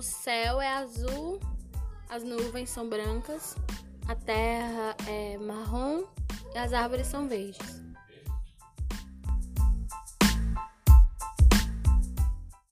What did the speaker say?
o céu é azul, as nuvens são brancas, a terra é marrom e as árvores são verdes.